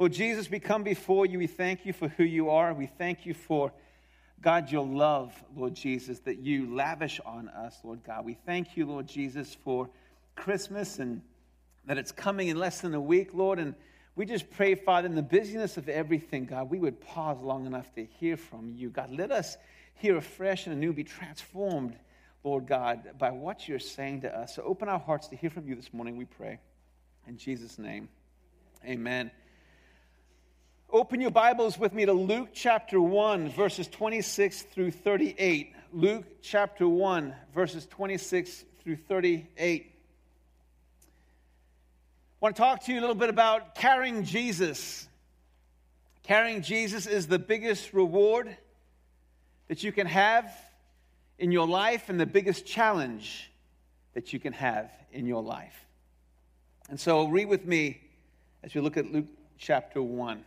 Lord Jesus, we come before you. We thank you for who you are. We thank you for, God, your love, Lord Jesus, that you lavish on us, Lord God. We thank you, Lord Jesus, for Christmas and that it's coming in less than a week, Lord. And we just pray, Father, in the busyness of everything, God, we would pause long enough to hear from you. God, let us hear afresh and anew, be transformed, Lord God, by what you're saying to us. So open our hearts to hear from you this morning, we pray. In Jesus' name, amen. Open your Bibles with me to Luke chapter 1, verses 26 through 38. Luke chapter 1, verses 26 through 38. I want to talk to you a little bit about carrying Jesus. Carrying Jesus is the biggest reward that you can have in your life and the biggest challenge that you can have in your life. And so, read with me as we look at Luke chapter 1.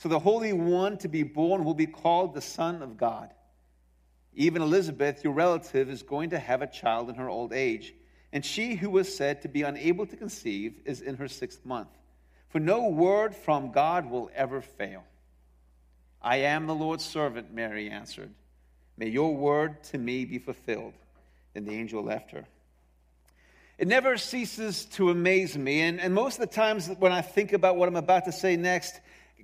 So the Holy One to be born will be called the Son of God. Even Elizabeth, your relative, is going to have a child in her old age, and she who was said to be unable to conceive is in her sixth month. For no word from God will ever fail. I am the Lord's servant, Mary answered. May your word to me be fulfilled. Then the angel left her. It never ceases to amaze me, and, and most of the times when I think about what I'm about to say next,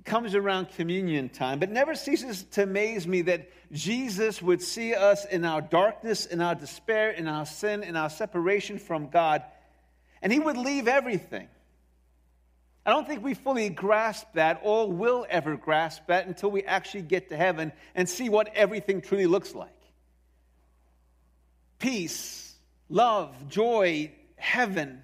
comes around communion time, but never ceases to amaze me that Jesus would see us in our darkness, in our despair, in our sin, in our separation from God, and He would leave everything. I don't think we fully grasp that or will ever grasp that until we actually get to heaven and see what everything truly looks like peace, love, joy, heaven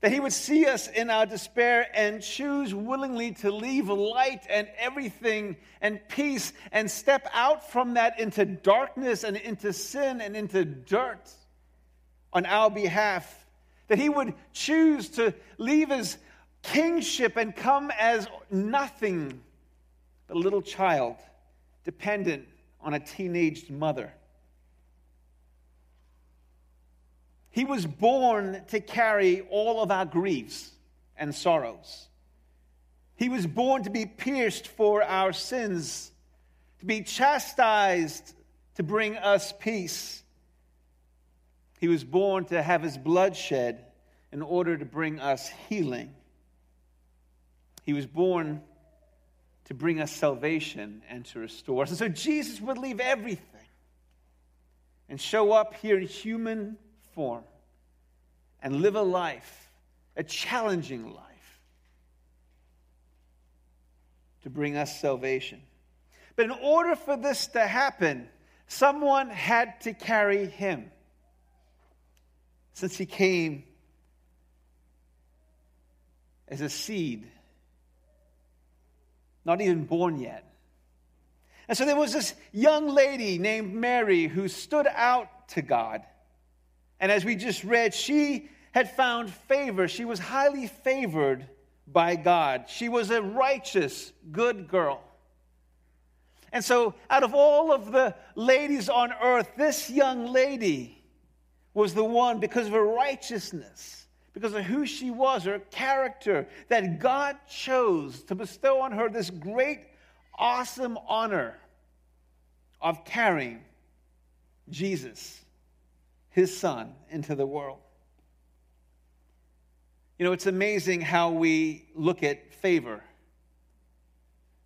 that he would see us in our despair and choose willingly to leave light and everything and peace and step out from that into darkness and into sin and into dirt on our behalf. That he would choose to leave his kingship and come as nothing but a little child, dependent on a teenaged mother. He was born to carry all of our griefs and sorrows. He was born to be pierced for our sins, to be chastised to bring us peace. He was born to have his blood shed in order to bring us healing. He was born to bring us salvation and to restore us. And so Jesus would leave everything and show up here in human form and live a life, a challenging life, to bring us salvation. But in order for this to happen, someone had to carry him. Since he came as a seed, not even born yet. And so there was this young lady named Mary who stood out to God. And as we just read, she had found favor. She was highly favored by God. She was a righteous, good girl. And so, out of all of the ladies on earth, this young lady was the one because of her righteousness, because of who she was, her character, that God chose to bestow on her this great, awesome honor of carrying Jesus his son into the world. You know, it's amazing how we look at favor.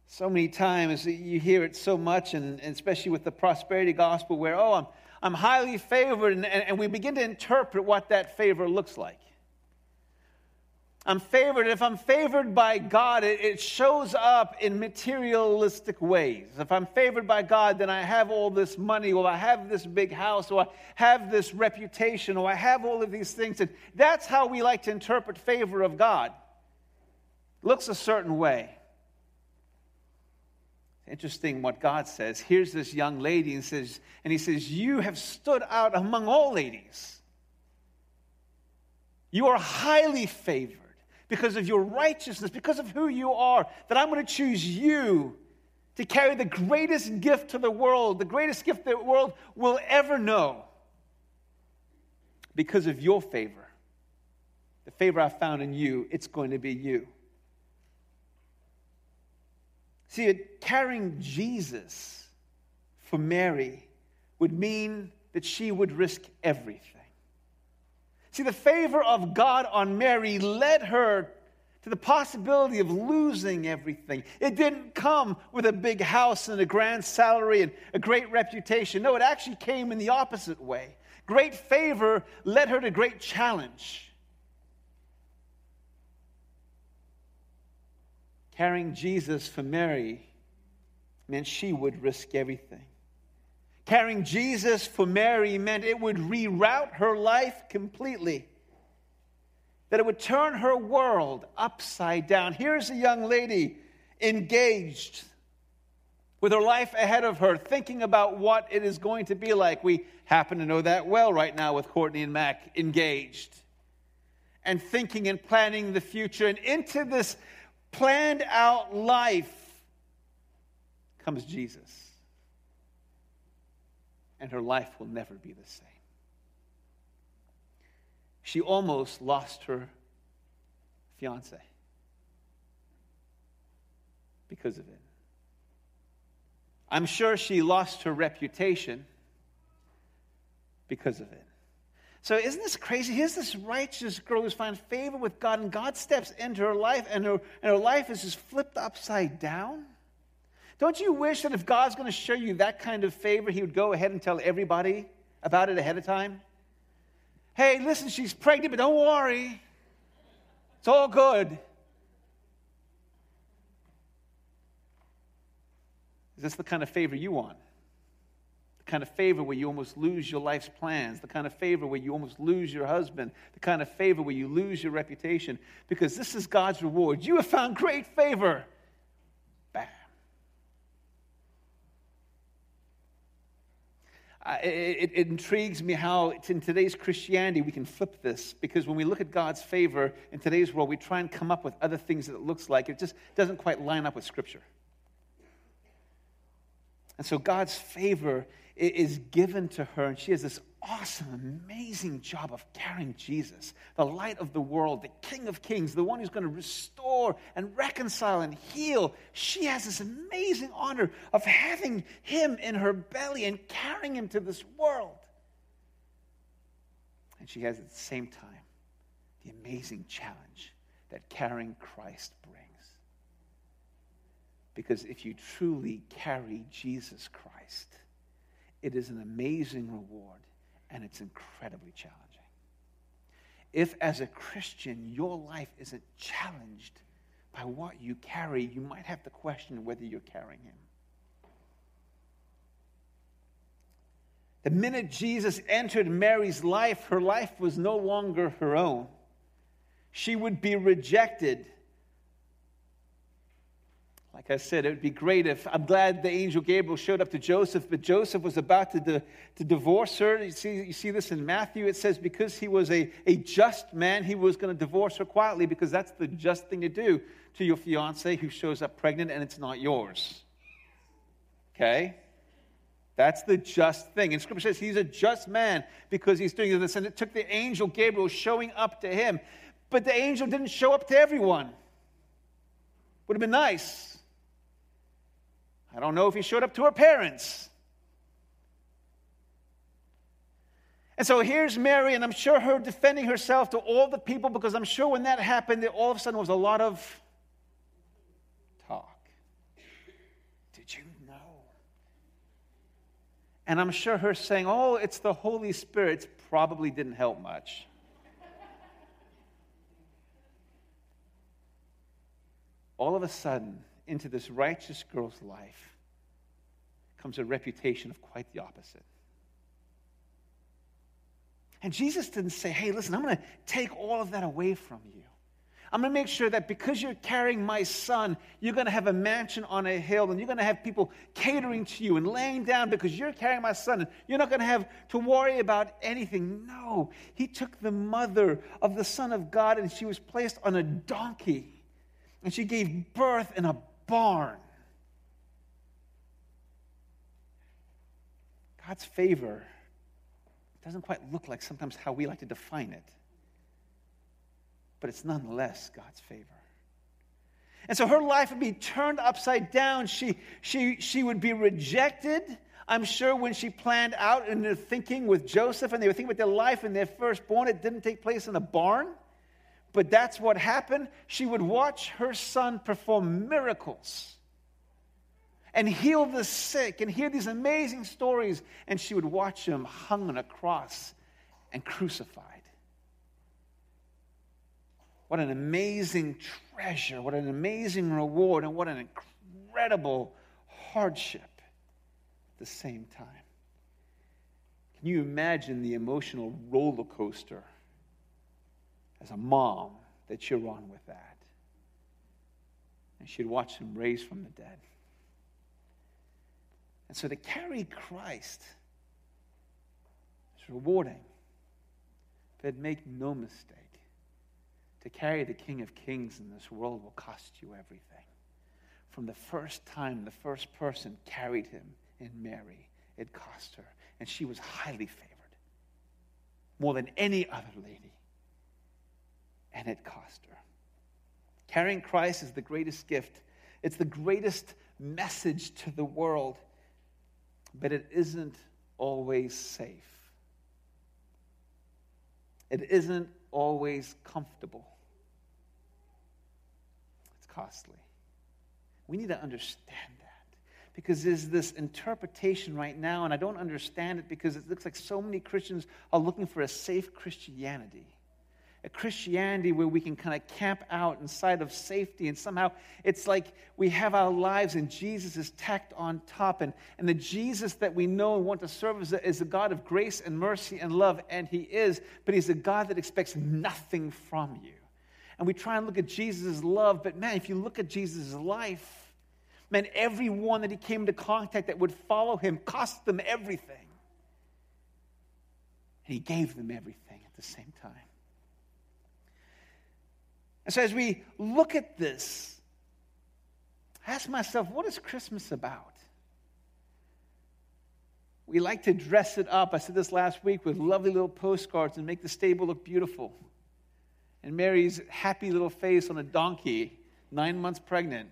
So many times you hear it so much, and, especially with the prosperity gospel, where, oh, I'm, I'm highly favored, and, and we begin to interpret what that favor looks like. I'm favored. If I'm favored by God, it, it, shows up in materialistic ways. If I'm favored by God, then I have all this money, or I have this big house, or I have this reputation, or I have all of these things. And that's how we like to interpret favor of God. Looks a certain way. Interesting what God says. Here's this young lady and says, and he says, You have stood out among all ladies. You are highly favored because of your righteousness, because of who you are, that I'm going to choose you to carry the greatest gift to the world, the greatest gift the world will ever know, because of your favor. The favor I found in you, it's going to be you. See, carrying Jesus for Mary would mean that she would risk everything. See, the favor of God on Mary led her to the possibility of losing everything. It didn't come with a big house and a grand salary and a great reputation. No, it actually came in the opposite way. Great favor led her to great challenge. Carrying Jesus for Mary meant she would risk everything. Carrying Jesus for Mary meant it would reroute her life completely, that it would turn her world upside down. Here's a young lady engaged with her life ahead of her, thinking about what it is going to be like. We happen to know that well right now with Courtney and Mac engaged and thinking and planning the future. And into this planned out life comes Jesus and her life will never be the same. She almost lost her fiance because of it. I'm sure she lost her reputation because of it. So, isn't this crazy? Here's this righteous girl who's found favor with God, and God steps into her life, and her, and her life is just flipped upside down. Don't you wish that if God's going to show you that kind of favor, He would go ahead and tell everybody about it ahead of time? Hey, listen, she's pregnant, but don't worry. It's all good. Is this the kind of favor you want? The kind of favor where you almost lose your life's plans, the kind of favor where you almost lose your husband, the kind of favor where you lose your reputation, because this is God's reward. You have found great favor. Uh, it, it, intrigues me how in today's Christianity we can flip this because when we look at God's favor in today's world, we try and come up with other things that it looks like. It just doesn't quite line up with Scripture. And so God's favor is given to her, and she has this awesome, amazing job of carrying Jesus, the light of the world, the King of Kings, the one who's going to restore and reconcile and heal. She has this amazing honor of having him in her belly and carrying him to this world. And she has at the same time the amazing challenge that carrying Christ brings. Because if you truly carry Jesus Christ, it is an amazing reward and it's incredibly challenging. If, as a Christian, your life isn't challenged by what you carry, you might have to question whether you're carrying Him. The minute Jesus entered Mary's life, her life was no longer her own. She would be rejected like I said, it would be great if I'm glad the angel Gabriel showed up to Joseph, but Joseph was about to, to divorce her. You see, you see this in Matthew. It says because he was a, a just man, he was going to divorce her quietly because that's the just thing to do to your fiance who shows up pregnant and it's not yours. Okay? That's the just thing. And scripture says he's a just man because he's doing this. And it took the angel Gabriel showing up to him. But the angel didn't show up to everyone. Would have been nice. I don't know if he showed up to her parents. And so here's Mary, and I'm sure her defending herself to all the people because I'm sure when that happened, there all of a sudden was a lot of talk. Did you know? And I'm sure her saying, Oh, it's the Holy Spirit, probably didn't help much. all of a sudden, into this righteous girl's life comes a reputation of quite the opposite. And Jesus didn't say, hey, listen, I'm going to take all of that away from you. I'm going to make sure that because you're carrying my son, you're going to have a mansion on a hill and you're going to have people catering to you and laying down because you're carrying my son and you're not going to have to worry about anything. No, he took the mother of the Son of God and she was placed on a donkey and she gave birth in a barn. God's favor doesn't quite look like sometimes how we like to define it, but it's nonetheless God's favor. And so her life would be turned upside down. She, she, she would be rejected. I'm sure when she planned out in their thinking with Joseph and they were thinking about their life and their firstborn, it didn't take place in a barn. But that's what happened. She would watch her son perform miracles and heal the sick and hear these amazing stories. And she would watch him hung on a cross and crucified. What an amazing treasure, what an amazing reward, and what an incredible hardship at the same time. Can you imagine the emotional roller coaster as a mom that you're on with that. And she'd watch him raised from the dead. And so to carry Christ is rewarding. But make no mistake, to carry the King of Kings in this world will cost you everything. From the first time the first person carried him in Mary, it cost her. And she was highly favored, more than any other lady and it cost her. Carrying Christ is the greatest gift, it's the greatest message to the world, but it isn't always safe. It isn't always comfortable. It's costly. We need to understand that because there's this interpretation right now, and I don't understand it because it looks like so many Christians are looking for a safe Christianity a Christianity where we can kind of camp out inside of safety, and somehow it's like we have our lives and Jesus is tacked on top. And, and the Jesus that we know and want to serve is a, is a God of grace and mercy and love, and He is, but He's a God that expects nothing from you. And we try and look at Jesus' love, but man, if you look at Jesus' life, man, everyone that He came into contact that would follow Him cost them everything. And He gave them everything at the same time. And so as we look at this, I ask myself, what is Christmas about? We like to dress it up. I said this last week with lovely little postcards and make the stable look beautiful. And Mary's happy little face on a donkey, nine months pregnant.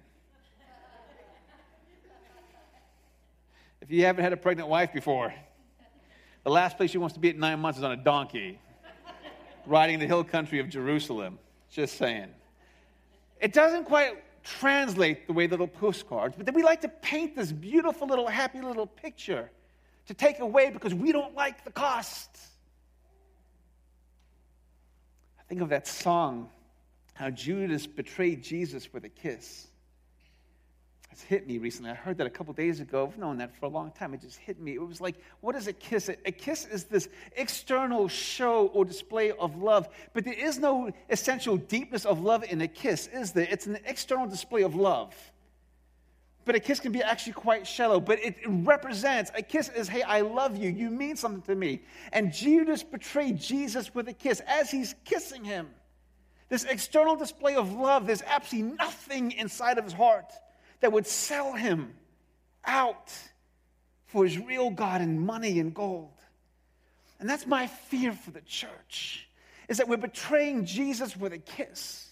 if you haven't had a pregnant wife before, the last place she wants to be at nine months is on a donkey, riding the hill country of Jerusalem. Just saying. It doesn't quite translate the way little postcards, but then we like to paint this beautiful little happy little picture to take away because we don't like the cost. I think of that song, how Judas betrayed Jesus with a kiss. It's hit me recently. I heard that a couple days ago. I've known that for a long time. It just hit me. It was like, what is a kiss? A kiss is this external show or display of love, but there is no essential deepness of love in a kiss, is there? It's an external display of love. But a kiss can be actually quite shallow, but it represents a kiss is, hey, I love you. You mean something to me. And Judas betrayed Jesus with a kiss as he's kissing him. This external display of love, there's absolutely nothing inside of his heart that would sell him out for his real God in money and gold. And that's my fear for the church, is that we're betraying Jesus with a kiss.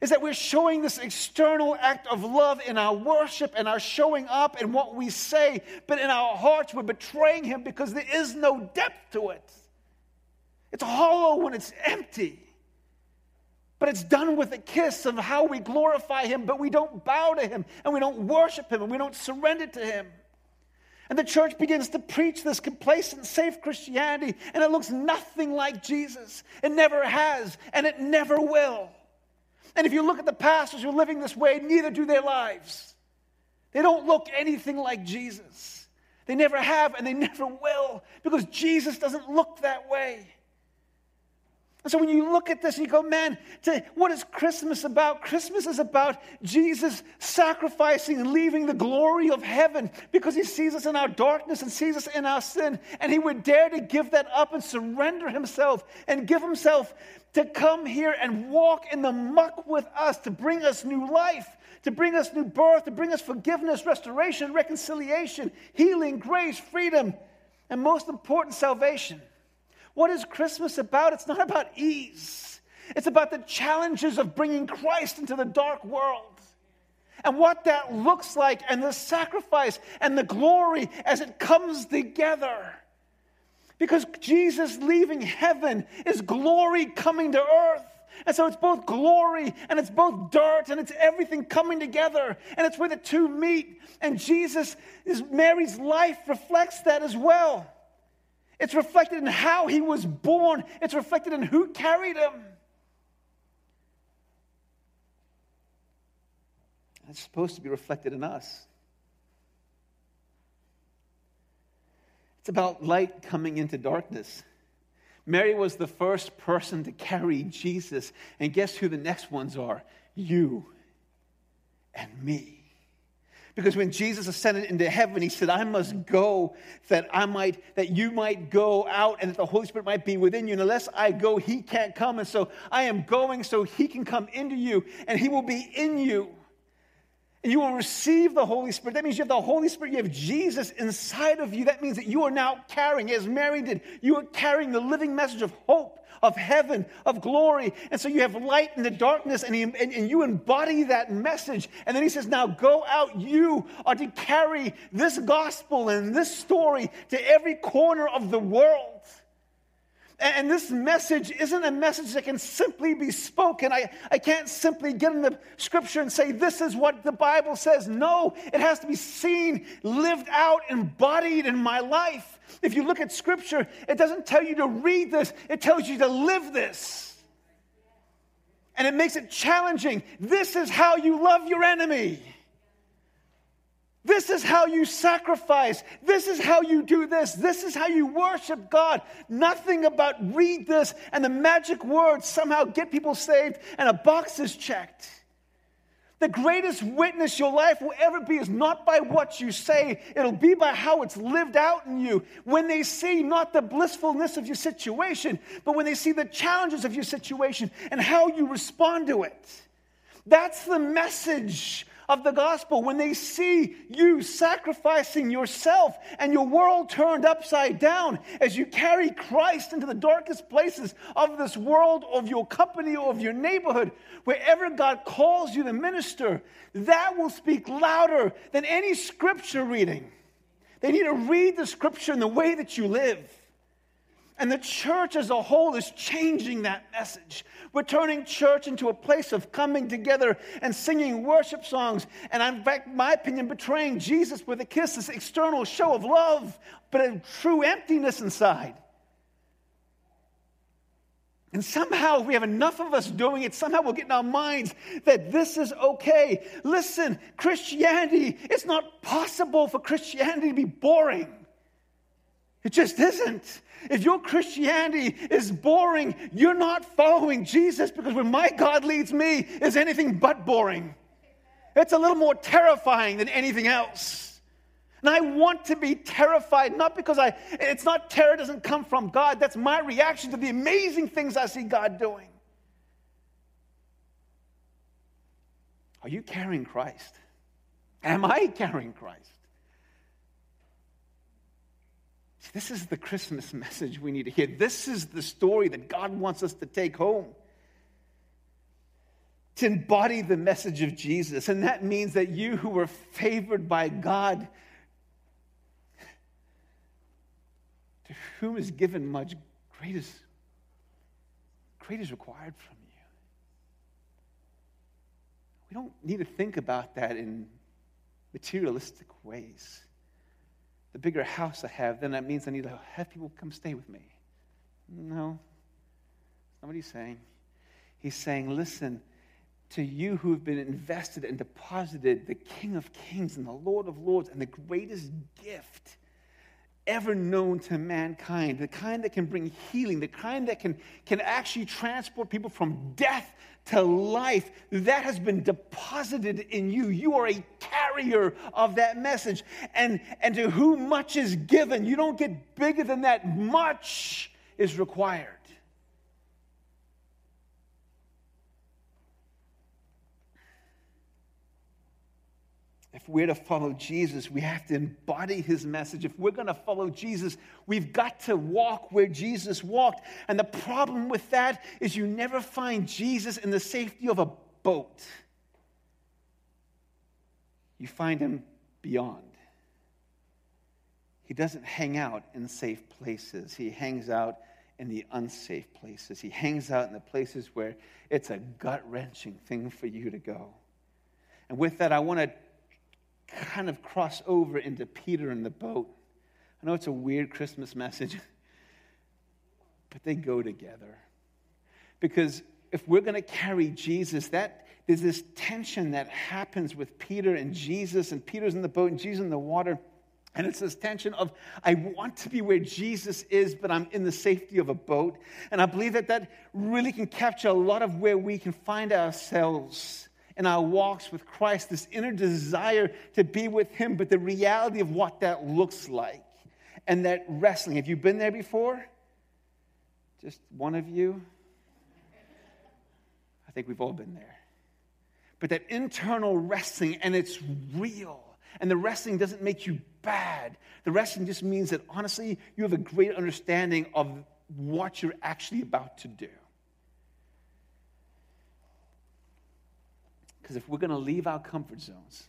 is that we're showing this external act of love in our worship and our showing up and what we say, but in our hearts we're betraying Him because there is no depth to it. It's hollow when it's empty. But it's done with a kiss of how we glorify Him, but we don't bow to Him and we don't worship Him and we don't surrender to Him. And the church begins to preach this complacent, safe Christianity, and it looks nothing like Jesus. It never has, and it never will. And if you look at the pastors who are living this way, neither do their lives. They don't look anything like Jesus. They never have, and they never will, because Jesus doesn't look that way. And so when you look at this, and you go, man, to, what is Christmas about? Christmas is about Jesus sacrificing and leaving the glory of heaven because he sees us in our darkness and sees us in our sin. And he would dare to give that up and surrender himself and give himself to come here and walk in the muck with us, to bring us new life, to bring us new birth, to bring us forgiveness, restoration, reconciliation, healing, grace, freedom, and most important, salvation. What is Christmas about? It's not about ease, it's about the challenges of bringing Christ into the dark world. And what that looks like, and the sacrifice and the glory as it comes together. Because Jesus leaving heaven is glory coming to earth. And so it's both glory and it's both dirt and it's everything coming together. And it's where the two meet. And Jesus, is Mary's life reflects that as well. It's reflected in how he was born, it's reflected in who carried him. It's supposed to be reflected in us. It's about light coming into darkness. Mary was the first person to carry Jesus. And guess who the next ones are? You and me. Because when Jesus ascended into heaven, he said, I must go that I might, that you might go out and that the Holy Spirit might be within you. And unless I go, he can't come. And so I am going so he can come into you and he will be in you. And you will receive the Holy Spirit. That means you have the Holy Spirit, you have Jesus inside of you. That means that you are now carrying, as Mary did, you are carrying the living message of hope, of heaven, of glory. And so you have light in the darkness, and, he, and, and you embody that message. And then he says, Now go out. You are to carry this gospel and this story to every corner of the world. And this message isn't a message that can simply be spoken. I, I can't simply get in the scripture and say, this is what the Bible says. No, it has to be seen, lived out, embodied in my life. If you look at scripture, it doesn't tell you to read this, it tells you to live this. And it makes it challenging. This is how you love your enemy. This is how you sacrifice. This is how you do this. This is how you worship God. Nothing about read this and the magic words somehow get people saved and a box is checked. The greatest witness your life will ever be is not by what you say, it'll be by how it's lived out in you. When they see not the blissfulness of your situation, but when they see the challenges of your situation and how you respond to it. That's the message of the gospel, when they see you sacrificing yourself and your world turned upside down as you carry Christ into the darkest places of this world, of your company, of your neighborhood, wherever God calls you to minister, that will speak louder than any scripture reading. They need to read the scripture in the way that you live. And the church as a whole is changing that message. We're turning church into a place of coming together and singing worship songs. And in fact, my opinion, betraying Jesus with a kiss, this external show of love, but a true emptiness inside. And somehow, if we have enough of us doing it, somehow we'll get in our minds that this is okay. Listen, Christianity, it's not possible for Christianity to be boring. It just isn't. If your Christianity is boring, you're not following Jesus because when my God leads me is anything but boring. It's a little more terrifying than anything else. And I want to be terrified, not because I, it's not terror doesn't come from God. That's my reaction to the amazing things I see God doing. Are you carrying Christ? Am I carrying Christ? This is the Christmas message we need to hear. This is the story that God wants us to take home. to embody the message of Jesus. And that means that you who were favored by God, to whom is given much, great is, great is required from you. We don't need to think about that in materialistic ways. The bigger house I have, then that means I need to have people come stay with me. No, that's not what he's saying. He's saying, listen, to you who have been invested and deposited the King of Kings and the Lord of Lords and the greatest gift ever known to mankind, the kind that can bring healing, the kind that can, can actually transport people from death to life, that has been deposited in you. You are a carrier of that message. And, and to whom much is given, you don't get bigger than that, much is required. If we're to follow Jesus, we have to embody his message. If we're going to follow Jesus, we've got to walk where Jesus walked. And the problem with that is you never find Jesus in the safety of a boat, you find him beyond. He doesn't hang out in safe places, he hangs out in the unsafe places. He hangs out in the places where it's a gut wrenching thing for you to go. And with that, I want to kind of cross over into Peter and the boat. I know it's a weird Christmas message, but they go together. Because if we're going to carry Jesus, that there's this tension that happens with Peter and Jesus, and Peter's in the boat and Jesus in the water. And it's this tension of, I want to be where Jesus is, but I'm in the safety of a boat. And I believe that that really can capture a lot of where we can find ourselves in our walks with Christ, this inner desire to be with Him, but the reality of what that looks like. And that wrestling. Have you been there before? Just one of you? I think we've all been there. But that internal wrestling, and it's real. And the wrestling doesn't make you bad. The wrestling just means that honestly, you have a great understanding of what you're actually about to do. Because if we're going to leave our comfort zones,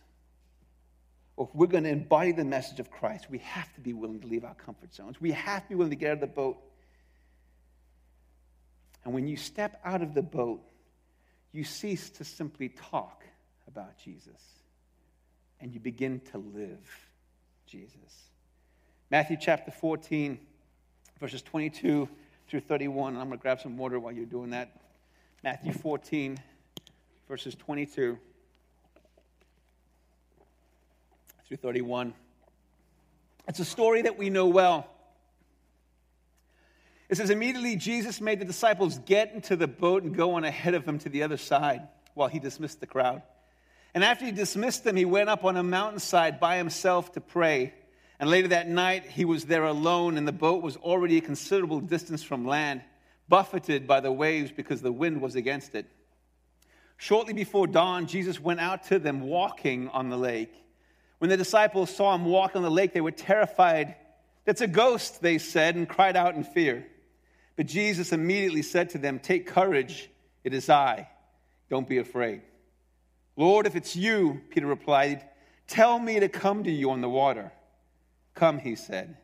or if we're going to embody the message of Christ, we have to be willing to leave our comfort zones. We have to be willing to get out of the boat. And when you step out of the boat, you cease to simply talk about Jesus and you begin to live Jesus. Matthew chapter 14, verses 22 through 31. I'm going to grab some water while you're doing that. Matthew 14, verses 22 through 31. It's a story that we know well. It says, Immediately Jesus made the disciples get into the boat and go on ahead of him to the other side while he dismissed the crowd. And after he dismissed them, he went up on a mountainside by himself to pray. And later that night, he was there alone, and the boat was already a considerable distance from land, buffeted by the waves because the wind was against it. Shortly before dawn, Jesus went out to them walking on the lake. When the disciples saw him walk on the lake, they were terrified. That's a ghost, they said, and cried out in fear. But Jesus immediately said to them, Take courage, it is I. Don't be afraid. Lord, if it's you, Peter replied, tell me to come to you on the water. Come, he said.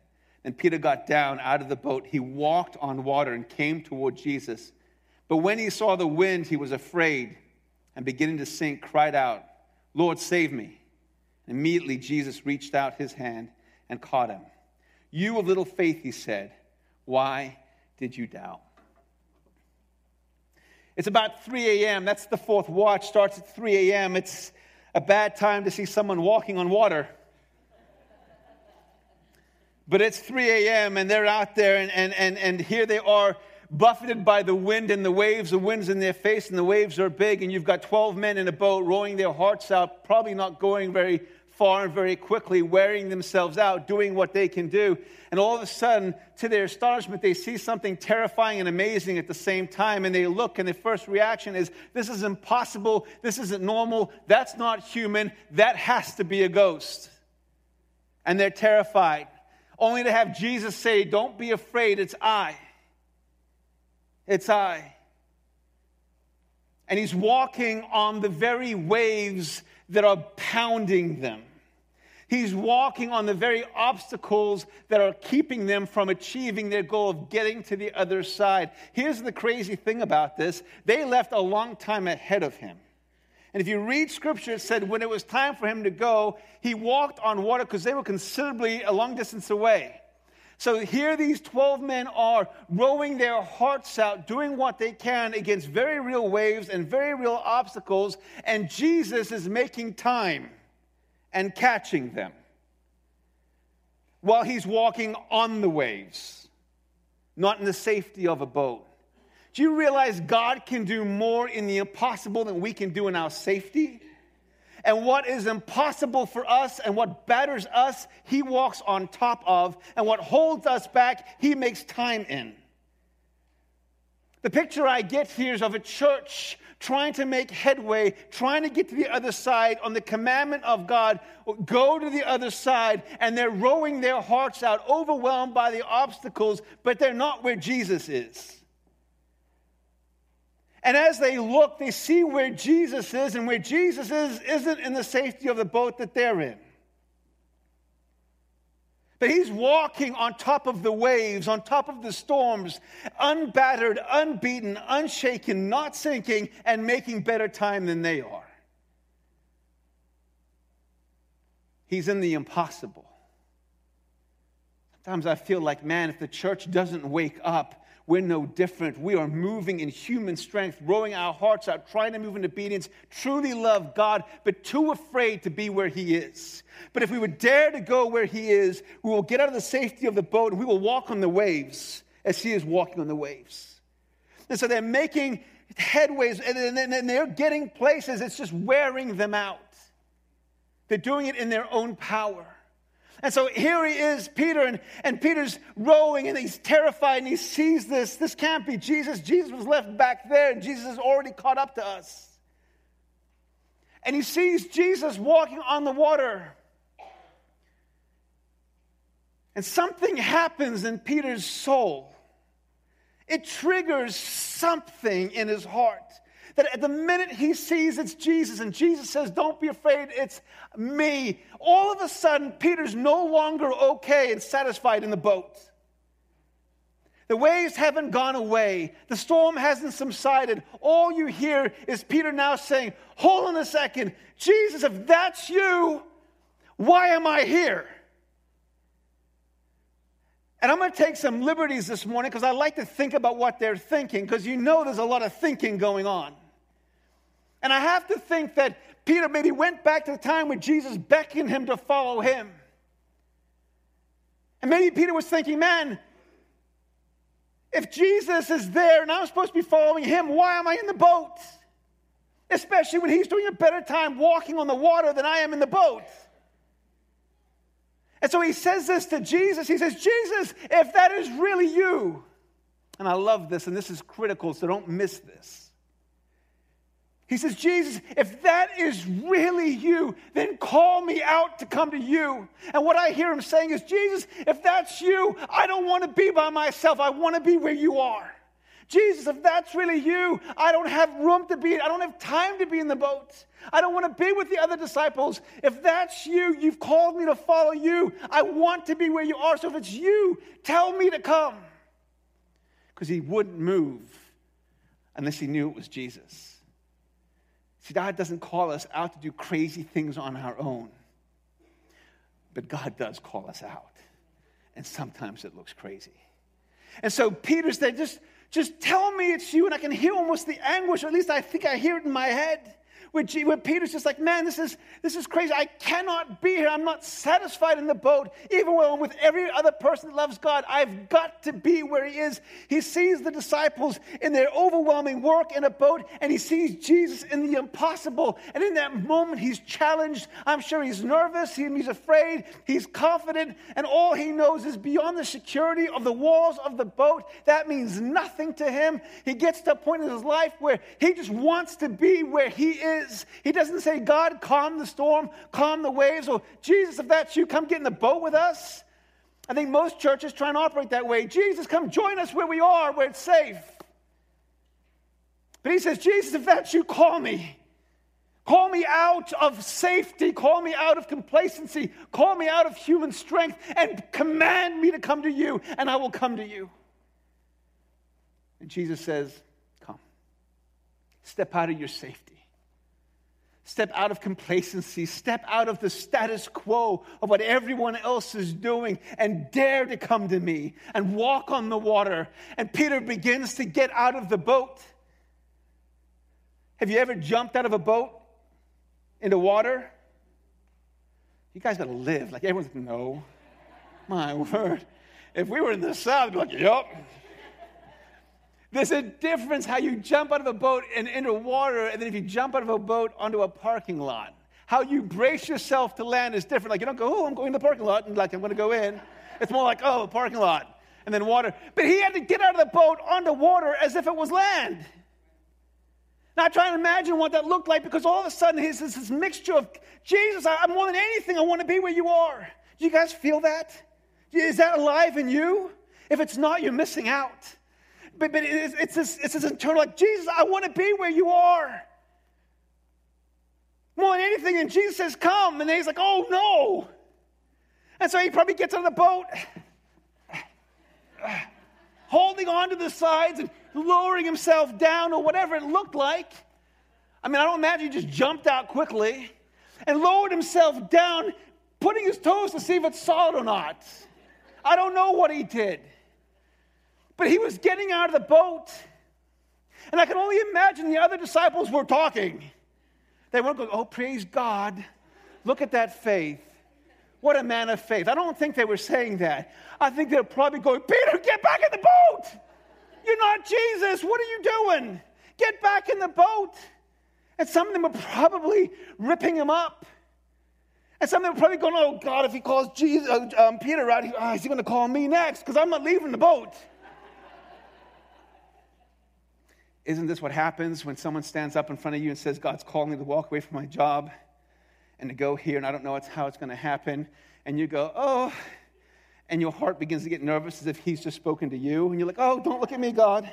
Then Peter got down out of the boat. He walked on water and came toward Jesus. But when he saw the wind, he was afraid and beginning to sink, cried out, Lord, save me. Immediately, Jesus reached out his hand and caught him. You of little faith, he said, why did you doubt? It's about 3 a.m. That's the fourth watch, starts at 3 a.m. It's a bad time to see someone walking on water. But it's 3 a.m. and they're out there, and, and, and, and here they are buffeted by the wind and the waves. The wind's in their face and the waves are big, and you've got 12 men in a boat rowing their hearts out, probably not going very far and very quickly, wearing themselves out, doing what they can do. And all of a sudden, to their astonishment, they see something terrifying and amazing at the same time. And they look, and their first reaction is, This is impossible. This isn't normal. That's not human. That has to be a ghost. And they're terrified, only to have Jesus say, Don't be afraid, it's I. It's I. and he's walking on the very waves that are pounding them. He's walking on the very obstacles that are keeping them from achieving their goal of getting to the other side. Here's the crazy thing about this they left a long time ahead of him. And if you read scripture, it said when it was time for him to go, he walked on water because they were considerably a long distance away. So here these 12 men are rowing their hearts out, doing what they can against very real waves and very real obstacles, and Jesus is making time and catching them while he's walking on the waves, not in the safety of a boat. Do you realize God can do more in the impossible than we can do in our safety? And what is impossible for us and what batters us, He walks on top of. And what holds us back, He makes time in. The picture I get here is of a church trying to make headway, trying to get to the other side on the commandment of God go to the other side, and they're rowing their hearts out, overwhelmed by the obstacles, but they're not where Jesus is. And as they look, they see where Jesus is, and where Jesus is isn't in the safety of the boat that they're in. But he's walking on top of the waves, on top of the storms, unbattered, unbeaten, unshaken, not sinking, and making better time than they are. He's in the impossible. Sometimes I feel like, man, if the church doesn't wake up, we're no different. We are moving in human strength, rowing our hearts out, trying to move in obedience, truly love God, but too afraid to be where He is. But if we would dare to go where He is, we will get out of the safety of the boat and we will walk on the waves as He is walking on the waves. And so they're making headways and they're getting places, it's just wearing them out. They're doing it in their own power. And so here he is, Peter, and, and Peter's rowing and he's terrified and he sees this. This can't be Jesus. Jesus was left back there and Jesus has already caught up to us. And he sees Jesus walking on the water. And something happens in Peter's soul. It triggers something in his heart. That at the minute he sees it's Jesus and Jesus says, Don't be afraid, it's me, all of a sudden Peter's no longer okay and satisfied in the boat. The waves haven't gone away. The storm hasn't subsided. All you hear is Peter now saying, Hold on a second. Jesus, if that's you, why am I here? And I'm going to take some liberties this morning because I like to think about what they're thinking because you know there's a lot of thinking going on. And I have to think that Peter maybe went back to the time when Jesus beckoned him to follow him. And maybe Peter was thinking, man, if Jesus is there and I'm supposed to be following him, why am I in the boat? Especially when he's doing a better time walking on the water than I am in the boat. And so he says this to Jesus. He says, Jesus, if that is really you, and I love this, and this is critical, so don't miss this. He says, Jesus, if that is really you, then call me out to come to you. And what I hear him saying is, Jesus, if that's you, I don't want to be by myself. I want to be where you are. Jesus, if that's really you, I don't have room to be, I don't have time to be in the boat. I don't want to be with the other disciples. If that's you, you've called me to follow you. I want to be where you are. So if it's you, tell me to come. Because he wouldn't move unless he knew it was Jesus. See, God doesn't call us out to do crazy things on our own, but God does call us out. And sometimes it looks crazy. And so Peter said, just, just tell me it's you, and I can hear almost the anguish, or at least I think I hear it in my head where, G, where Peter's just like, man, this is, this is crazy. I cannot be here. I'm not satisfied in the boat, even when I'm with every other person that loves God. I've got to be where he is. He sees the disciples in their overwhelming work in a boat, and he sees Jesus in the impossible. And in that moment, he's challenged. I'm sure he's nervous, he, he's afraid, he's confident, and all he knows is beyond the security of the walls of the boat, that means nothing to him. He gets to a point in his life where he just wants to be where he is is. He doesn't say, God, calm the storm, calm the waves, or Jesus, if that's you, come get in the boat with us. I think most churches try and operate that way. Jesus, come join us where we are, where it's safe. But he says, Jesus, if that's you, call me. Call me out of safety. Call me out of complacency. Call me out of human strength and command me to come to you, and I will come to you. And Jesus says, Come. Step out of your safety. Step out of complacency. Step out of the status quo of what everyone else is doing and dare to come to me and walk on the water. And Peter begins to get out of the boat. Have you ever jumped out of a boat into water? You guys got to live. Like everyone's, no. My word. If we were in the South, I'd be like, yup. There's a difference how you jump out of a boat and into water, and then if you jump out of a boat onto a parking lot. How you brace yourself to land is different. Like you don't go, oh, I'm going to the parking lot, and like I'm going to go in. It's more like, oh, a parking lot, and then water. But he had to get out of the boat onto water as if it was land. Now, I try to imagine what that looked like because all of a sudden he's this, this mixture of Jesus, I'm more than anything, I want to be where you are. Do you guys feel that? Is that alive in you? If it's not, you're missing out but, but it's, it's, this, it's this internal, like, Jesus, I want to be where you are. More than anything, and Jesus says, Come. And he's like, Oh, no. And so he probably gets on the boat, holding on to the sides and lowering himself down or whatever it looked like. I mean, I don't imagine he just jumped out quickly and lowered himself down, putting his toes to see if it's solid or not. I don't know what he did. But he was getting out of the boat. And I can only imagine the other disciples were talking. They weren't going, oh, praise God. Look at that faith. What a man of faith. I don't think they were saying that. I think they're probably going, Peter, get back in the boat. You're not Jesus. What are you doing? Get back in the boat. And some of them were probably ripping him up. And some of them were probably going, oh, God, if he calls Jesus, uh, um, Peter out, he, oh, is he going to call me next? Because I'm not leaving the boat. Isn't this what happens when someone stands up in front of you and says, God's calling me to walk away from my job and to go here, and I don't know how it's going to happen? And you go, oh, and your heart begins to get nervous as if He's just spoken to you. And you're like, oh, don't look at me, God.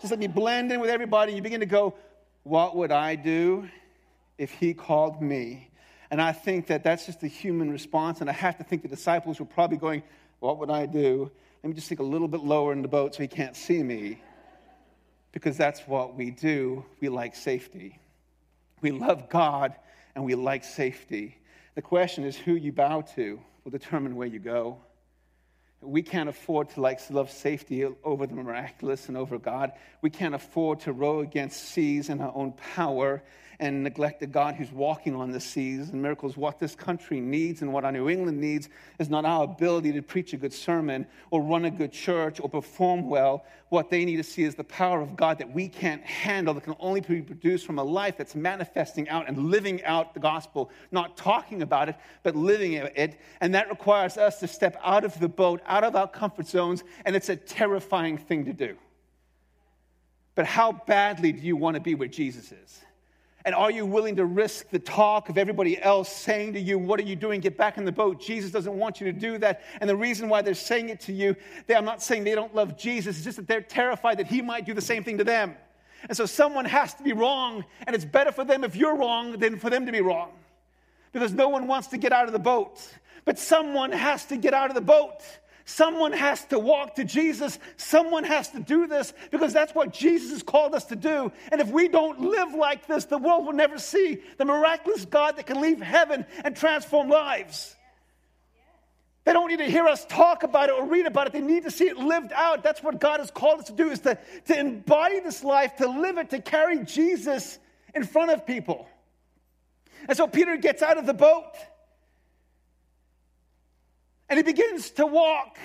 Just let me blend in with everybody. And you begin to go, what would I do if He called me? And I think that that's just the human response. And I have to think the disciples were probably going, What would I do? Let me just sink a little bit lower in the boat so he can't see me because that's what we do. We like safety. We love God and we like safety. The question is who you bow to will determine where you go. We can't afford to like love safety over the miraculous and over God. We can't afford to row against seas in our own power and neglect the God who's walking on the seas and miracles. What this country needs and what our New England needs is not our ability to preach a good sermon or run a good church or perform well. What they need to see is the power of God that we can't handle, that can only be produced from a life that's manifesting out and living out the gospel, not talking about it, but living it. And that requires us to step out of the boat, out of our comfort zones, and it's a terrifying thing to do. But how badly do you want to be where Jesus is? And are you willing to risk the talk of everybody else saying to you, What are you doing? Get back in the boat. Jesus doesn't want you to do that. And the reason why they're saying it to you, they, I'm not saying they don't love Jesus, it's just that they're terrified that he might do the same thing to them. And so someone has to be wrong, and it's better for them if you're wrong than for them to be wrong. Because no one wants to get out of the boat, but someone has to get out of the boat. Someone has to walk to Jesus. Someone has to do this because that's what Jesus has called us to do. And if we don't live like this, the world will never see the miraculous God that can leave heaven and transform lives. They don't need to hear us talk about it or read about it. They need to see it lived out. That's what God has called us to do is to, to embody this life, to live it, to carry Jesus in front of people. And so Peter gets out of the boat. And he begins to walk.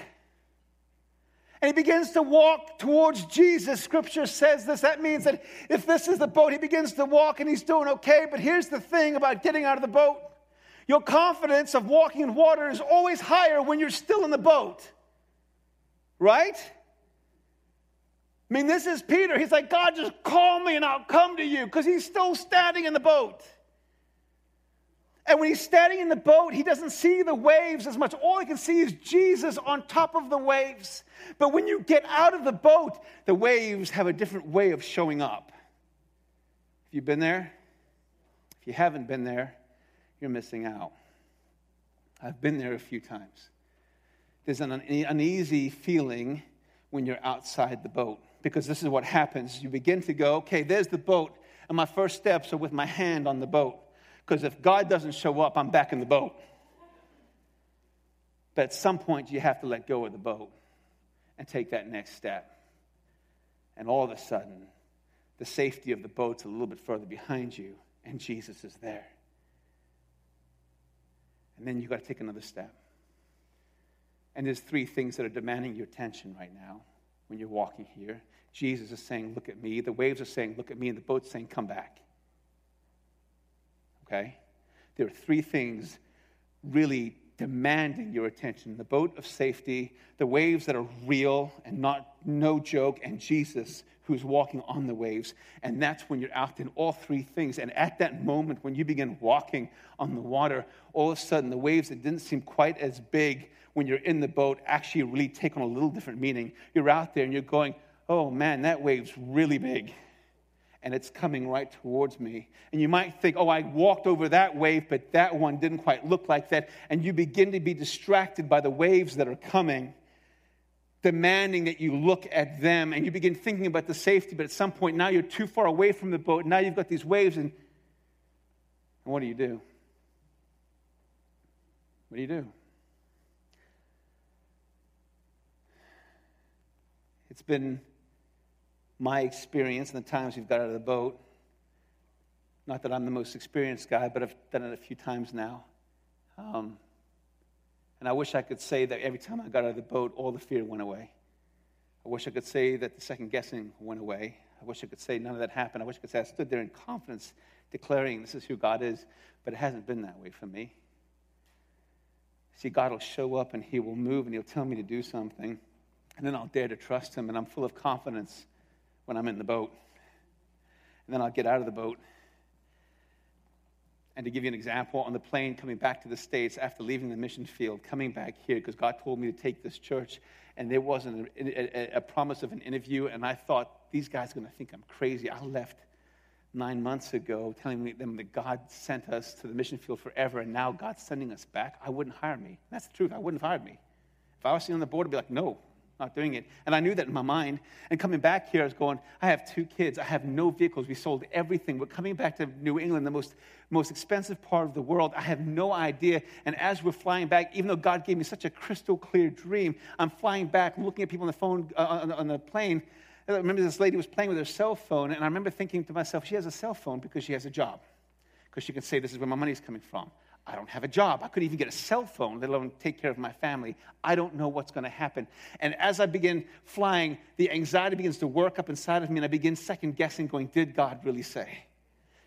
And he begins to walk towards Jesus. Scripture says this. That means that if this is the boat, he begins to walk and he's doing okay. But here's the thing about getting out of the boat your confidence of walking in water is always higher when you're still in the boat. Right? I mean, this is Peter. He's like, God, just call me and I'll come to you because he's still standing in the boat. And when he's standing in the boat, he doesn't see the waves as much. All he can see is Jesus on top of the waves. But when you get out of the boat, the waves have a different way of showing up. If you've been there, if you haven't been there, you're missing out. I've been there a few times. There's an uneasy feeling when you're outside the boat because this is what happens. You begin to go, okay, there's the boat, and my first steps are with my hand on the boat because if God doesn't show up, I'm back in the boat. But at some point, you have to let go of the boat and take that next step. And all of a sudden, the safety of the boat's a little bit further behind you, and Jesus is there. And then you've got to take another step. And there's three things that are demanding your attention right now when you're walking here. Jesus is saying, Look at me. The waves are saying, Look at me. And the boat's saying, Come back. Okay? There are three things really demanding your attention the boat of safety, the waves that are real and not no joke, and Jesus who's walking on the waves. And that's when you're out in all three things. And at that moment, when you begin walking on the water, all of a sudden the waves that didn't seem quite as big when you're in the boat actually really take on a little different meaning. You're out there and you're going, oh man, that wave's really big. And it's coming right towards me. And you might think, oh, I walked over that wave, but that one didn't quite look like that. And you begin to be distracted by the waves that are coming demanding that you look at them and you begin thinking about the safety, but at some point now you're too far away from the boat. Now you've got these waves, and, and what do you do? What do you do? It's been my experience and the times we've got out of the boat. Not that I'm the most experienced guy, but I've done it a few times now. Um, and I wish I could say that every time I got out of the boat, all the fear went away. I wish I could say that the second guessing went away. I wish I could say none of that happened. I wish I could say I stood there in confidence declaring this is who God is, but it hasn't been that way for me. See, God will show up and He will move and He'll tell me to do something, and then I'll dare to trust Him, and I'm full of confidence when I'm in the boat. And then I'll get out of the boat and to give you an example, on the plane coming back to the States after leaving the mission field, coming back here, because God told me to take this church, and there wasn't a, a, a promise of an interview, and I thought, these guys are going to think I'm crazy. I left nine months ago telling them that God sent us to the mission field forever, and now God's sending us back. I wouldn't hire me. That's the truth. I wouldn't have hired me. If I was sitting on the board, I'd be like, no, not doing it. And I knew that in my mind. And coming back here, I was going, I have two kids. I have no vehicles. We sold everything. We're coming back to New England, the most, most expensive part of the world. I have no idea. And as we're flying back, even though God gave me such a crystal clear dream, I'm flying back, looking at people on the phone, uh, on, on the plane. I remember this lady was playing with her cell phone, and I remember thinking to myself, she has a cell phone because she has a job, because she can say, This is where my money's coming from. I don't have a job. I couldn't even get a cell phone, let alone take care of my family. I don't know what's going to happen. And as I begin flying, the anxiety begins to work up inside of me, and I begin second guessing, going, Did God really say?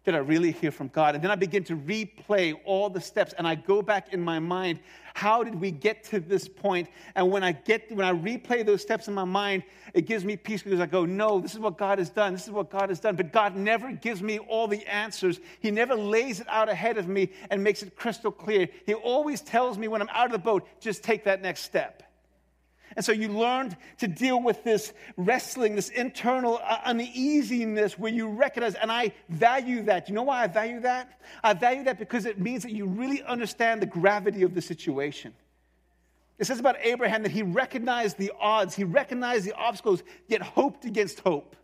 Did I really hear from God? And then I begin to replay all the steps and I go back in my mind, how did we get to this point? And when I get when I replay those steps in my mind, it gives me peace because I go, no, this is what God has done. This is what God has done. But God never gives me all the answers. He never lays it out ahead of me and makes it crystal clear. He always tells me when I'm out of the boat, just take that next step. And so you learned to deal with this wrestling, this internal uh, uneasiness where you recognize, and I value that. You know why I value that? I value that because it means that you really understand the gravity of the situation. It says about Abraham that he recognized the odds, he recognized the obstacles, yet hoped against hope.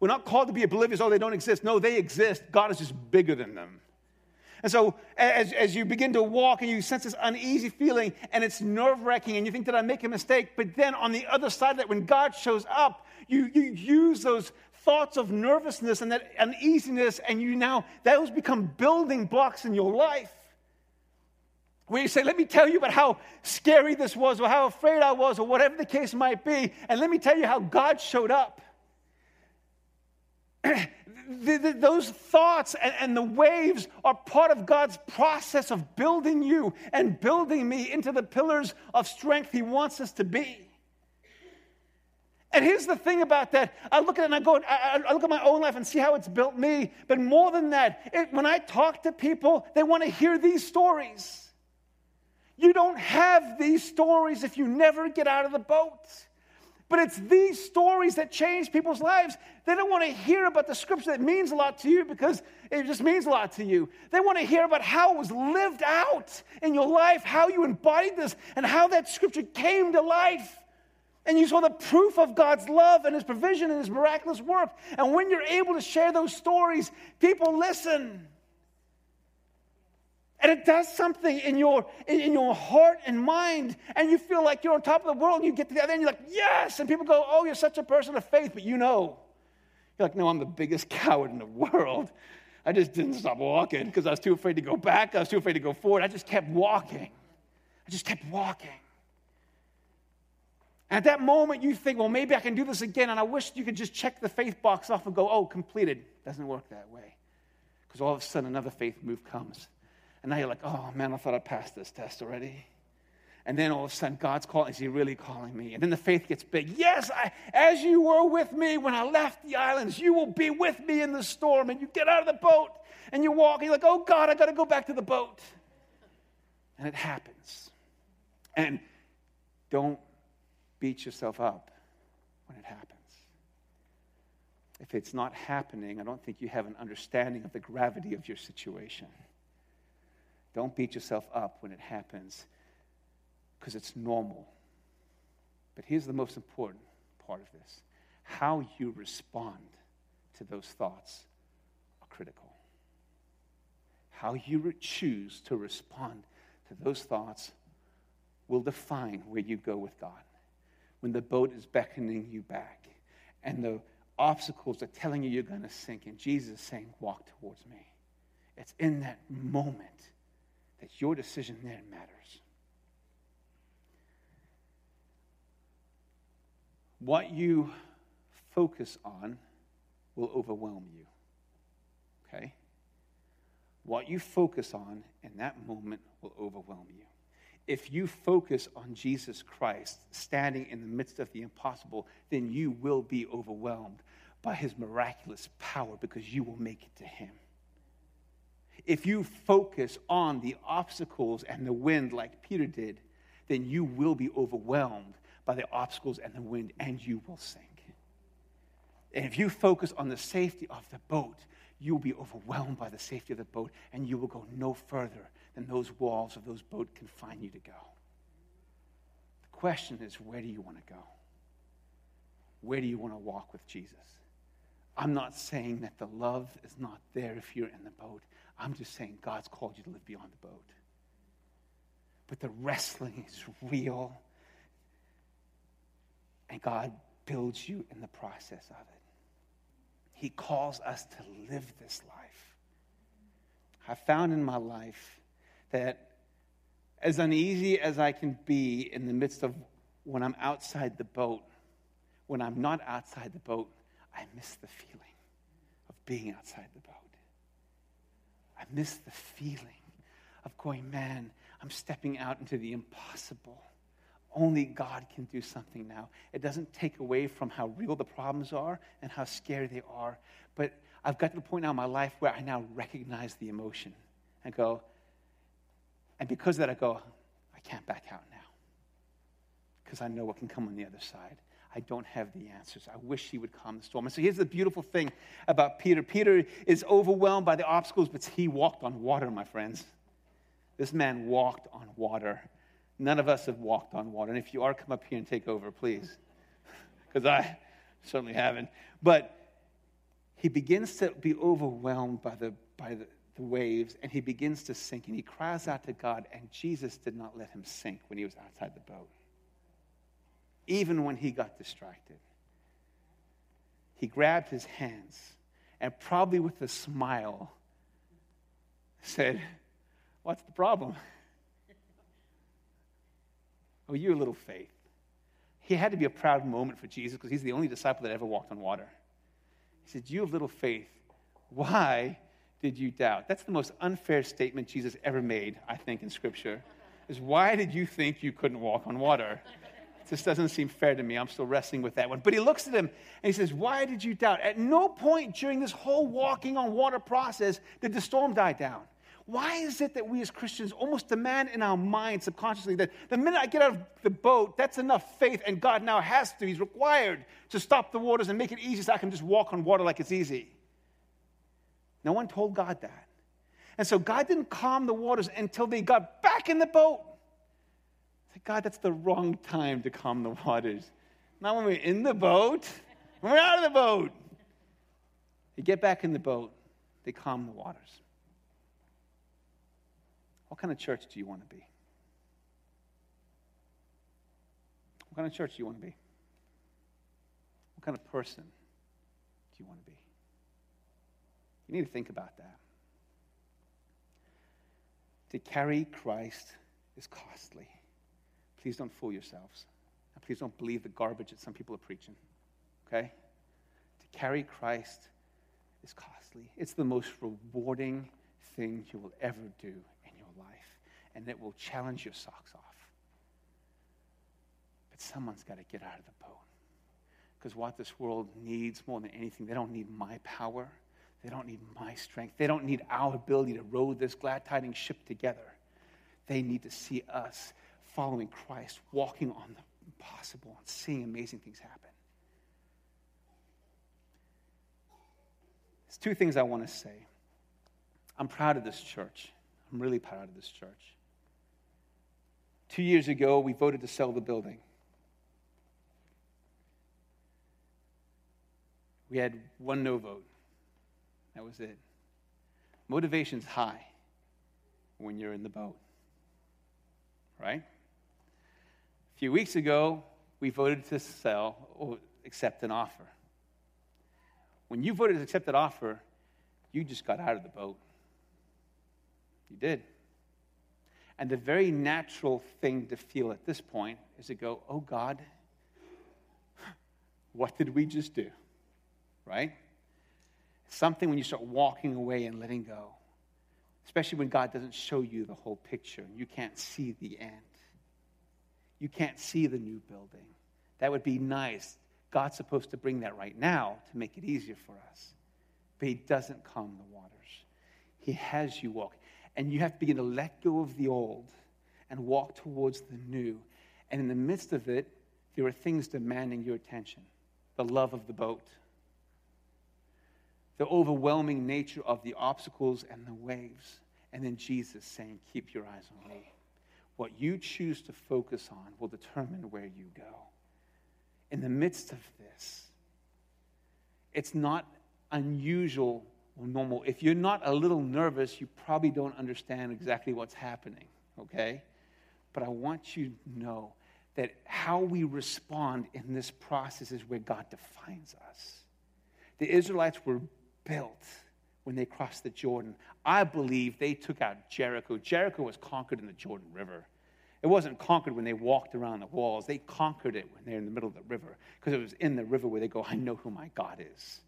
We're not called to be oblivious, oh, they don't exist. No, they exist. God is just bigger than them. And so, as, as you begin to walk and you sense this uneasy feeling, and it's nerve wracking, and you think, Did I make a mistake? But then on the other side of that, when God shows up, you, you use those thoughts of nervousness and that uneasiness, and you now, those become building blocks in your life. Where you say, Let me tell you about how scary this was, or how afraid I was, or whatever the case might be, and let me tell you how God showed up. those thoughts and, and the waves are part of God's process of building you and building me into the pillars of strength He wants us to be. And here's the thing about that. I look at it and I go, I, I look at my own life and see how it's built me. But more than that, it, when I talk to people, they want to hear these stories. You don't have these stories if you never get out of the boat. But it's these stories that change people's lives. They don't want to hear about the scripture that means a lot to you because it just means a lot to you. They want to hear about how it was lived out in your life, how you embodied this, and how that scripture came to life. And you saw the proof of God's love and His provision and His miraculous work. And when you're able to share those stories, people listen. And it does something in your, in your heart and mind, and you feel like you're on top of the world, and you get to the other end, you're like, yes! And people go, oh, you're such a person of faith, but you know. You're like, no, I'm the biggest coward in the world. I just didn't stop walking because I was too afraid to go back. I was too afraid to go forward. I just kept walking. I just kept walking. And at that moment, you think, well, maybe I can do this again. And I wish you could just check the faith box off and go, oh, completed. Doesn't work that way. Because all of a sudden, another faith move comes. And now you're like, oh man, I thought I passed this test already. And then all of a sudden, God's calling. Is He really calling me? And then the faith gets big. Yes, I, as you were with me when I left the islands, you will be with me in the storm. And you get out of the boat and you walk. And you're like, oh God, I got to go back to the boat. And it happens. And don't beat yourself up when it happens. If it's not happening, I don't think you have an understanding of the gravity of your situation. Don't beat yourself up when it happens because it's normal. But here's the most important part of this how you respond to those thoughts are critical. How you choose to respond to those thoughts will define where you go with God. When the boat is beckoning you back and the obstacles are telling you you're going to sink, and Jesus is saying, Walk towards me. It's in that moment that your decision there matters. What you focus on will overwhelm you. Okay? What you focus on in that moment will overwhelm you. If you focus on Jesus Christ standing in the midst of the impossible, then you will be overwhelmed by his miraculous power because you will make it to him. If you focus on the obstacles and the wind like Peter did, then you will be overwhelmed by the obstacles and the wind and you will sink. And if you focus on the safety of the boat, you will be overwhelmed by the safety of the boat and you will go no further than those walls of those boat can confine you to go. The question is where do you want to go? Where do you want to walk with Jesus? I'm not saying that the love is not there if you're in the boat. I'm just saying God's called you to live beyond the boat. But the wrestling is real. And God builds you in the process of it. He calls us to live this life. I found in my life that as uneasy as I can be in the midst of when I'm outside the boat, when I'm not outside the boat, I miss the feeling of being outside the boat. I miss the feeling of going, man, I'm stepping out into the impossible. Only God can do something now. It doesn't take away from how real the problems are and how scary they are. But I've got to the point now in my life where I now recognize the emotion and go, and because of that, I go, I can't back out now. Because I know what can come on the other side. I don't have the answers. I wish he would calm the storm. And so here's the beautiful thing about Peter Peter is overwhelmed by the obstacles, but he walked on water, my friends. This man walked on water. None of us have walked on water. And if you are, come up here and take over, please. Because I certainly haven't. But he begins to be overwhelmed by the, by the, the waves and he begins to sink and he cries out to God. And Jesus did not let him sink when he was outside the boat even when he got distracted. He grabbed his hands and, probably with a smile, said, What's the problem? oh, you little faith. He had to be a proud moment for Jesus because he's the only disciple that ever walked on water. He said, You have little faith. Why did you doubt? That's the most unfair statement Jesus ever made, I think, in Scripture. Is why did you think you couldn't walk on water? This doesn't seem fair to me. I'm still wrestling with that one. But he looks at him and he says, Why did you doubt? At no point during this whole walking on water process did the storm die down. Why is it that we as Christians almost demand in our minds subconsciously that the minute I get out of the boat, that's enough faith, and God now has to, He's required to stop the waters and make it easy so I can just walk on water like it's easy? No one told God that. And so God didn't calm the waters until they got back in the boat. I said, God, that's the wrong time to calm the waters. Not when we're in the boat, when we're out of the boat. They get back in the boat, they calm the waters. What kind of church do you want to be? What kind of church do you want to be? What kind of person do you want to be? You need to think about that. To carry Christ is costly. Please don't fool yourselves. And please don't believe the garbage that some people are preaching. Okay? To carry Christ is costly. It's the most rewarding thing you will ever do in your life, and it will challenge your socks off. But someone's got to get out of the boat. Because what this world needs more than anything, they don't need my power. They don't need my strength. They don't need our ability to row this glad tidings ship together. They need to see us following Christ, walking on the impossible and seeing amazing things happen. There's two things I want to say. I'm proud of this church. I'm really proud of this church. Two years ago, we voted to sell the building. We had one no vote. That was it. Motivation's high when you're in the boat, right? Few weeks ago, we voted to sell or accept an offer. When you voted to accept that offer, you just got out of the boat. You did. And the very natural thing to feel at this point is to go, Oh God, what did we just do? Right? Something when you start walking away and letting go, especially when God doesn't show you the whole picture. and You can't see the end. You can't see the new building. That would be nice. God's supposed to bring that right now to make it easier for us. But He doesn't calm the waters. He has you walk. And you have to begin to let go of the old and walk towards the new. And in the midst of it, there are things demanding your attention the love of the boat, the overwhelming nature of the obstacles and the waves. And then Jesus saying, Keep your eyes on me. What you choose to focus on will determine where you go. In the midst of this, it's not unusual or normal. If you're not a little nervous, you probably don't understand exactly what's happening, okay? But I want you to know that how we respond in this process is where God defines us. The Israelites were built when they crossed the Jordan. I believe they took out Jericho. Jericho was conquered in the Jordan River. It wasn't conquered when they walked around the walls. They conquered it when they're in the middle of the river because it was in the river where they go, I know who my God is.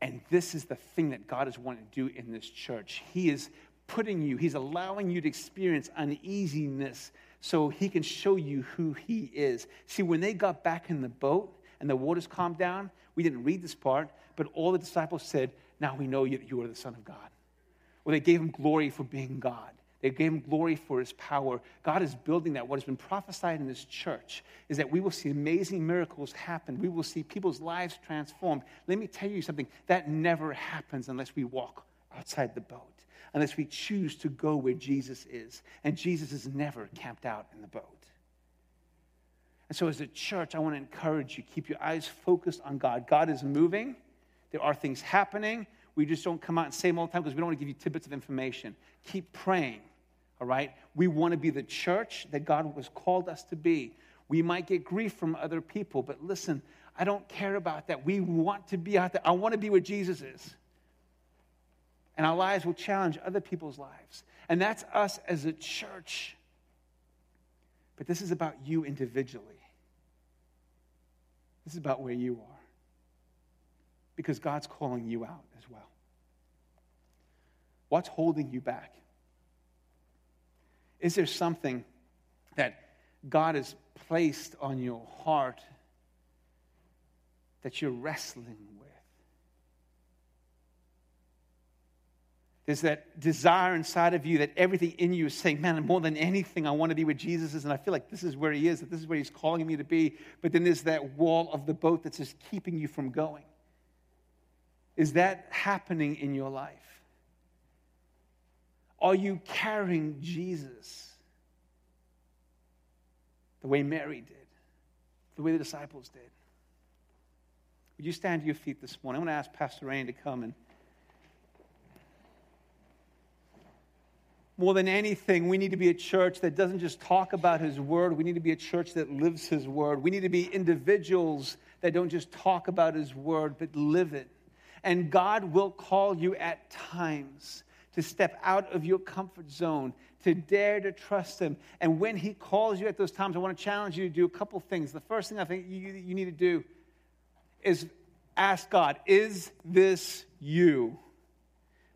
And this is the thing that God is wanting to do in this church. He is putting you, He's allowing you to experience uneasiness so He can show you who He is. See, when they got back in the boat and the waters calmed down, we didn't read this part, but all the disciples said, Now we know that you are the Son of God. Well, they gave him glory for being God. They gave him glory for his power. God is building that. What has been prophesied in this church is that we will see amazing miracles happen. We will see people's lives transformed. Let me tell you something that never happens unless we walk outside the boat, unless we choose to go where Jesus is. And Jesus is never camped out in the boat. And so, as a church, I want to encourage you keep your eyes focused on God. God is moving, there are things happening. We just don't come out and say them all the time because we don't want to give you tidbits of information. Keep praying, all right? We want to be the church that God has called us to be. We might get grief from other people, but listen, I don't care about that. We want to be out there. I want to be where Jesus is. And our lives will challenge other people's lives. And that's us as a church. But this is about you individually. This is about where you are. Because God's calling you out as well. What's holding you back? Is there something that God has placed on your heart that you're wrestling with? There's that desire inside of you that everything in you is saying, man, more than anything, I want to be where Jesus is. And I feel like this is where he is, that this is where he's calling me to be. But then there's that wall of the boat that's just keeping you from going. Is that happening in your life? Are you carrying Jesus the way Mary did, the way the disciples did? Would you stand to your feet this morning? I want to ask Pastor Rain to come and more than anything, we need to be a church that doesn't just talk about His Word. We need to be a church that lives His Word. We need to be individuals that don't just talk about His Word, but live it. And God will call you at times to step out of your comfort zone, to dare to trust Him. And when He calls you at those times, I want to challenge you to do a couple things. The first thing I think you, you need to do is ask God, Is this you?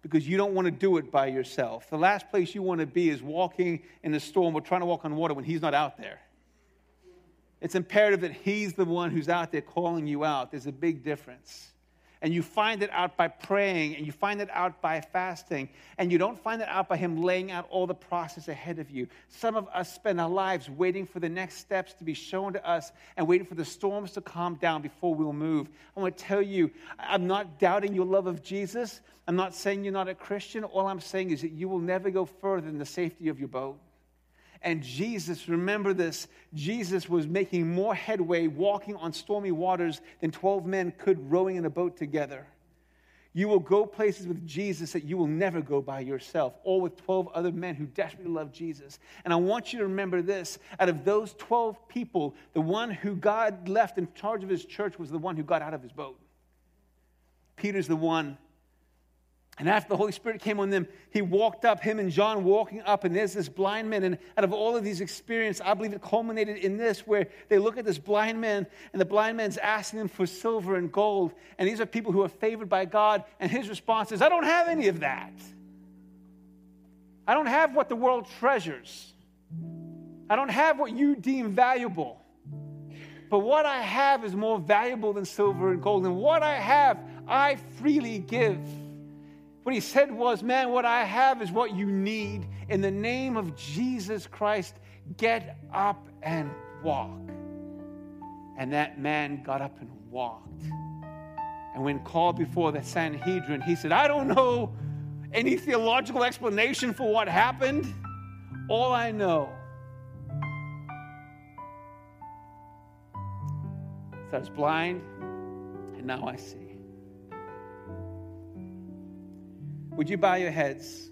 because you don't want to do it by yourself. The last place you want to be is walking in a storm or trying to walk on water when He's not out there. It's imperative that He's the one who's out there calling you out. There's a big difference and you find it out by praying and you find it out by fasting and you don't find it out by him laying out all the process ahead of you. Some of us spend our lives waiting for the next steps to be shown to us and waiting for the storms to calm down before we'll move. I want to tell you i'm not doubting your love of jesus. I'm not saying you're not a christian. All i'm saying is that you will never go further than the safety of your boat and Jesus, remember this, Jesus was making more headway walking on stormy waters than 12 men could rowing in a boat together. You will go places with Jesus that you will never go by yourself, or with 12 other men who desperately love Jesus. And I want you to remember this out of those 12 people, the one who God left in charge of his church was the one who got out of his boat. Peter's the one and after the Holy Spirit came on them, he walked up, him and John walking up, and there's this blind man. And out of all of these experiences, I believe it culminated in this, where they look at this blind man, and the blind man's asking them for silver and gold. And these are people who are favored by God. And his response is, I don't have any of that. I don't have what the world treasures. I don't have what you deem valuable. But what I have is more valuable than silver and gold. And what I have, I freely give. What he said was, Man, what I have is what you need. In the name of Jesus Christ, get up and walk. And that man got up and walked. And when called before the Sanhedrin, he said, I don't know any theological explanation for what happened. All I know is I was blind and now I see. Would you bow your heads?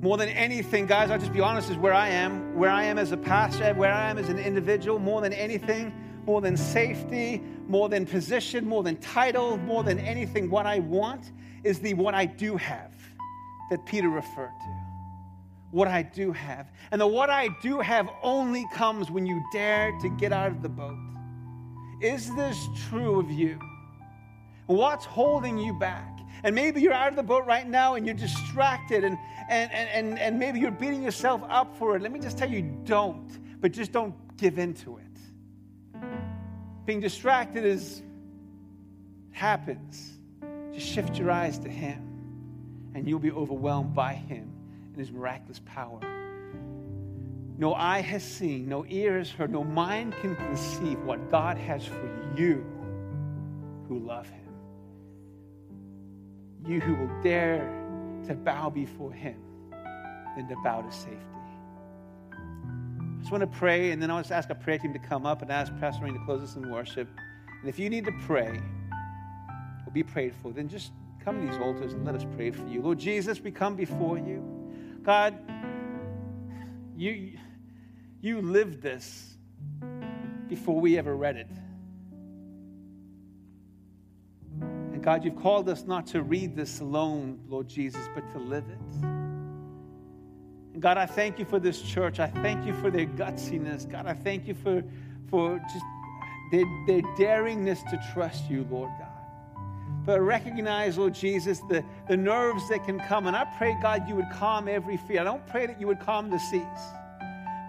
More than anything, guys, I'll just be honest, is where I am, where I am as a pastor, where I am as an individual, more than anything, more than safety, more than position, more than title, more than anything, what I want is the what I do have that Peter referred to. What I do have. And the what I do have only comes when you dare to get out of the boat. Is this true of you? What's holding you back? And maybe you're out of the boat right now and you're distracted and, and, and, and maybe you're beating yourself up for it. Let me just tell you don't, but just don't give in to it. Being distracted is happens. Just shift your eyes to Him and you'll be overwhelmed by Him and His miraculous power. No eye has seen, no ear has heard, no mind can conceive what God has for you who love Him you who will dare to bow before him than to bow to safety. I just want to pray, and then I want to ask our prayer team to come up and ask Pastor Rain to close us in worship. And if you need to pray or be prayed for, then just come to these altars and let us pray for you. Lord Jesus, we come before you. God, you, you lived this before we ever read it. And God, you've called us not to read this alone, Lord Jesus, but to live it. And God, I thank you for this church. I thank you for their gutsiness. God, I thank you for, for just their, their daringness to trust you, Lord God. But recognize, Lord Jesus, the, the nerves that can come. And I pray, God, you would calm every fear. I don't pray that you would calm the seas.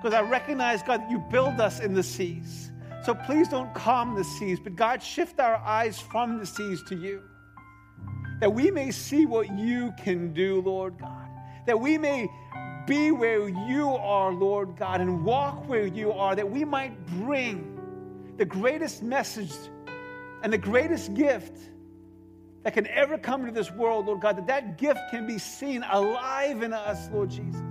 Because I recognize, God, that you build us in the seas. So please don't calm the seas, but God, shift our eyes from the seas to you. that we may see what you can do, Lord God, that we may be where you are, Lord God, and walk where you are, that we might bring the greatest message and the greatest gift that can ever come into this world, Lord God, that that gift can be seen alive in us, Lord Jesus.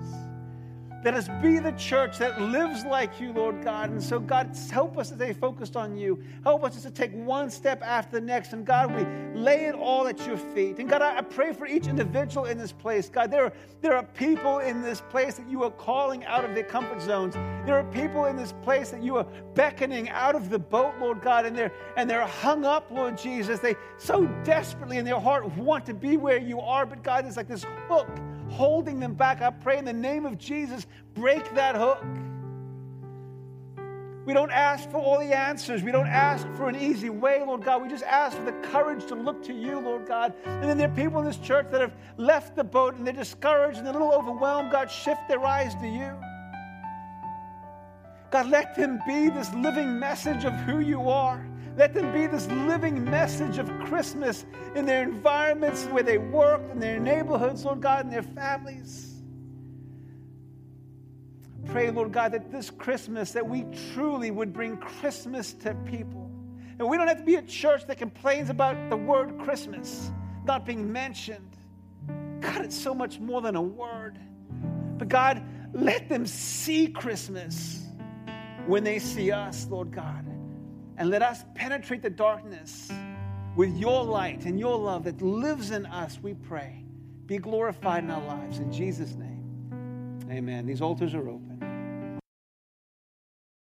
Let us be the church that lives like you, Lord God. And so, God, help us to stay focused on you. Help us to take one step after the next. And God, we lay it all at your feet. And God, I pray for each individual in this place. God, there are, there are people in this place that you are calling out of their comfort zones. There are people in this place that you are beckoning out of the boat, Lord God, and they're and they're hung up, Lord Jesus. They so desperately in their heart want to be where you are, but God, it's like this hook holding them back. I pray in the name of Jesus, break that hook. We don't ask for all the answers. We don't ask for an easy way, Lord God. We just ask for the courage to look to you, Lord God. And then there are people in this church that have left the boat and they're discouraged and they're a little overwhelmed. God, shift their eyes to you. God, let them be this living message of who you are. Let them be this living message of Christmas in their environments where they work, in their neighborhoods, Lord God, in their families. Pray, Lord God, that this Christmas that we truly would bring Christmas to people. And we don't have to be a church that complains about the word Christmas not being mentioned. God, it's so much more than a word. But God, let them see Christmas when they see us, Lord God. And let us penetrate the darkness with your light and your love that lives in us, we pray. Be glorified in our lives. In Jesus' name, amen. These altars are open.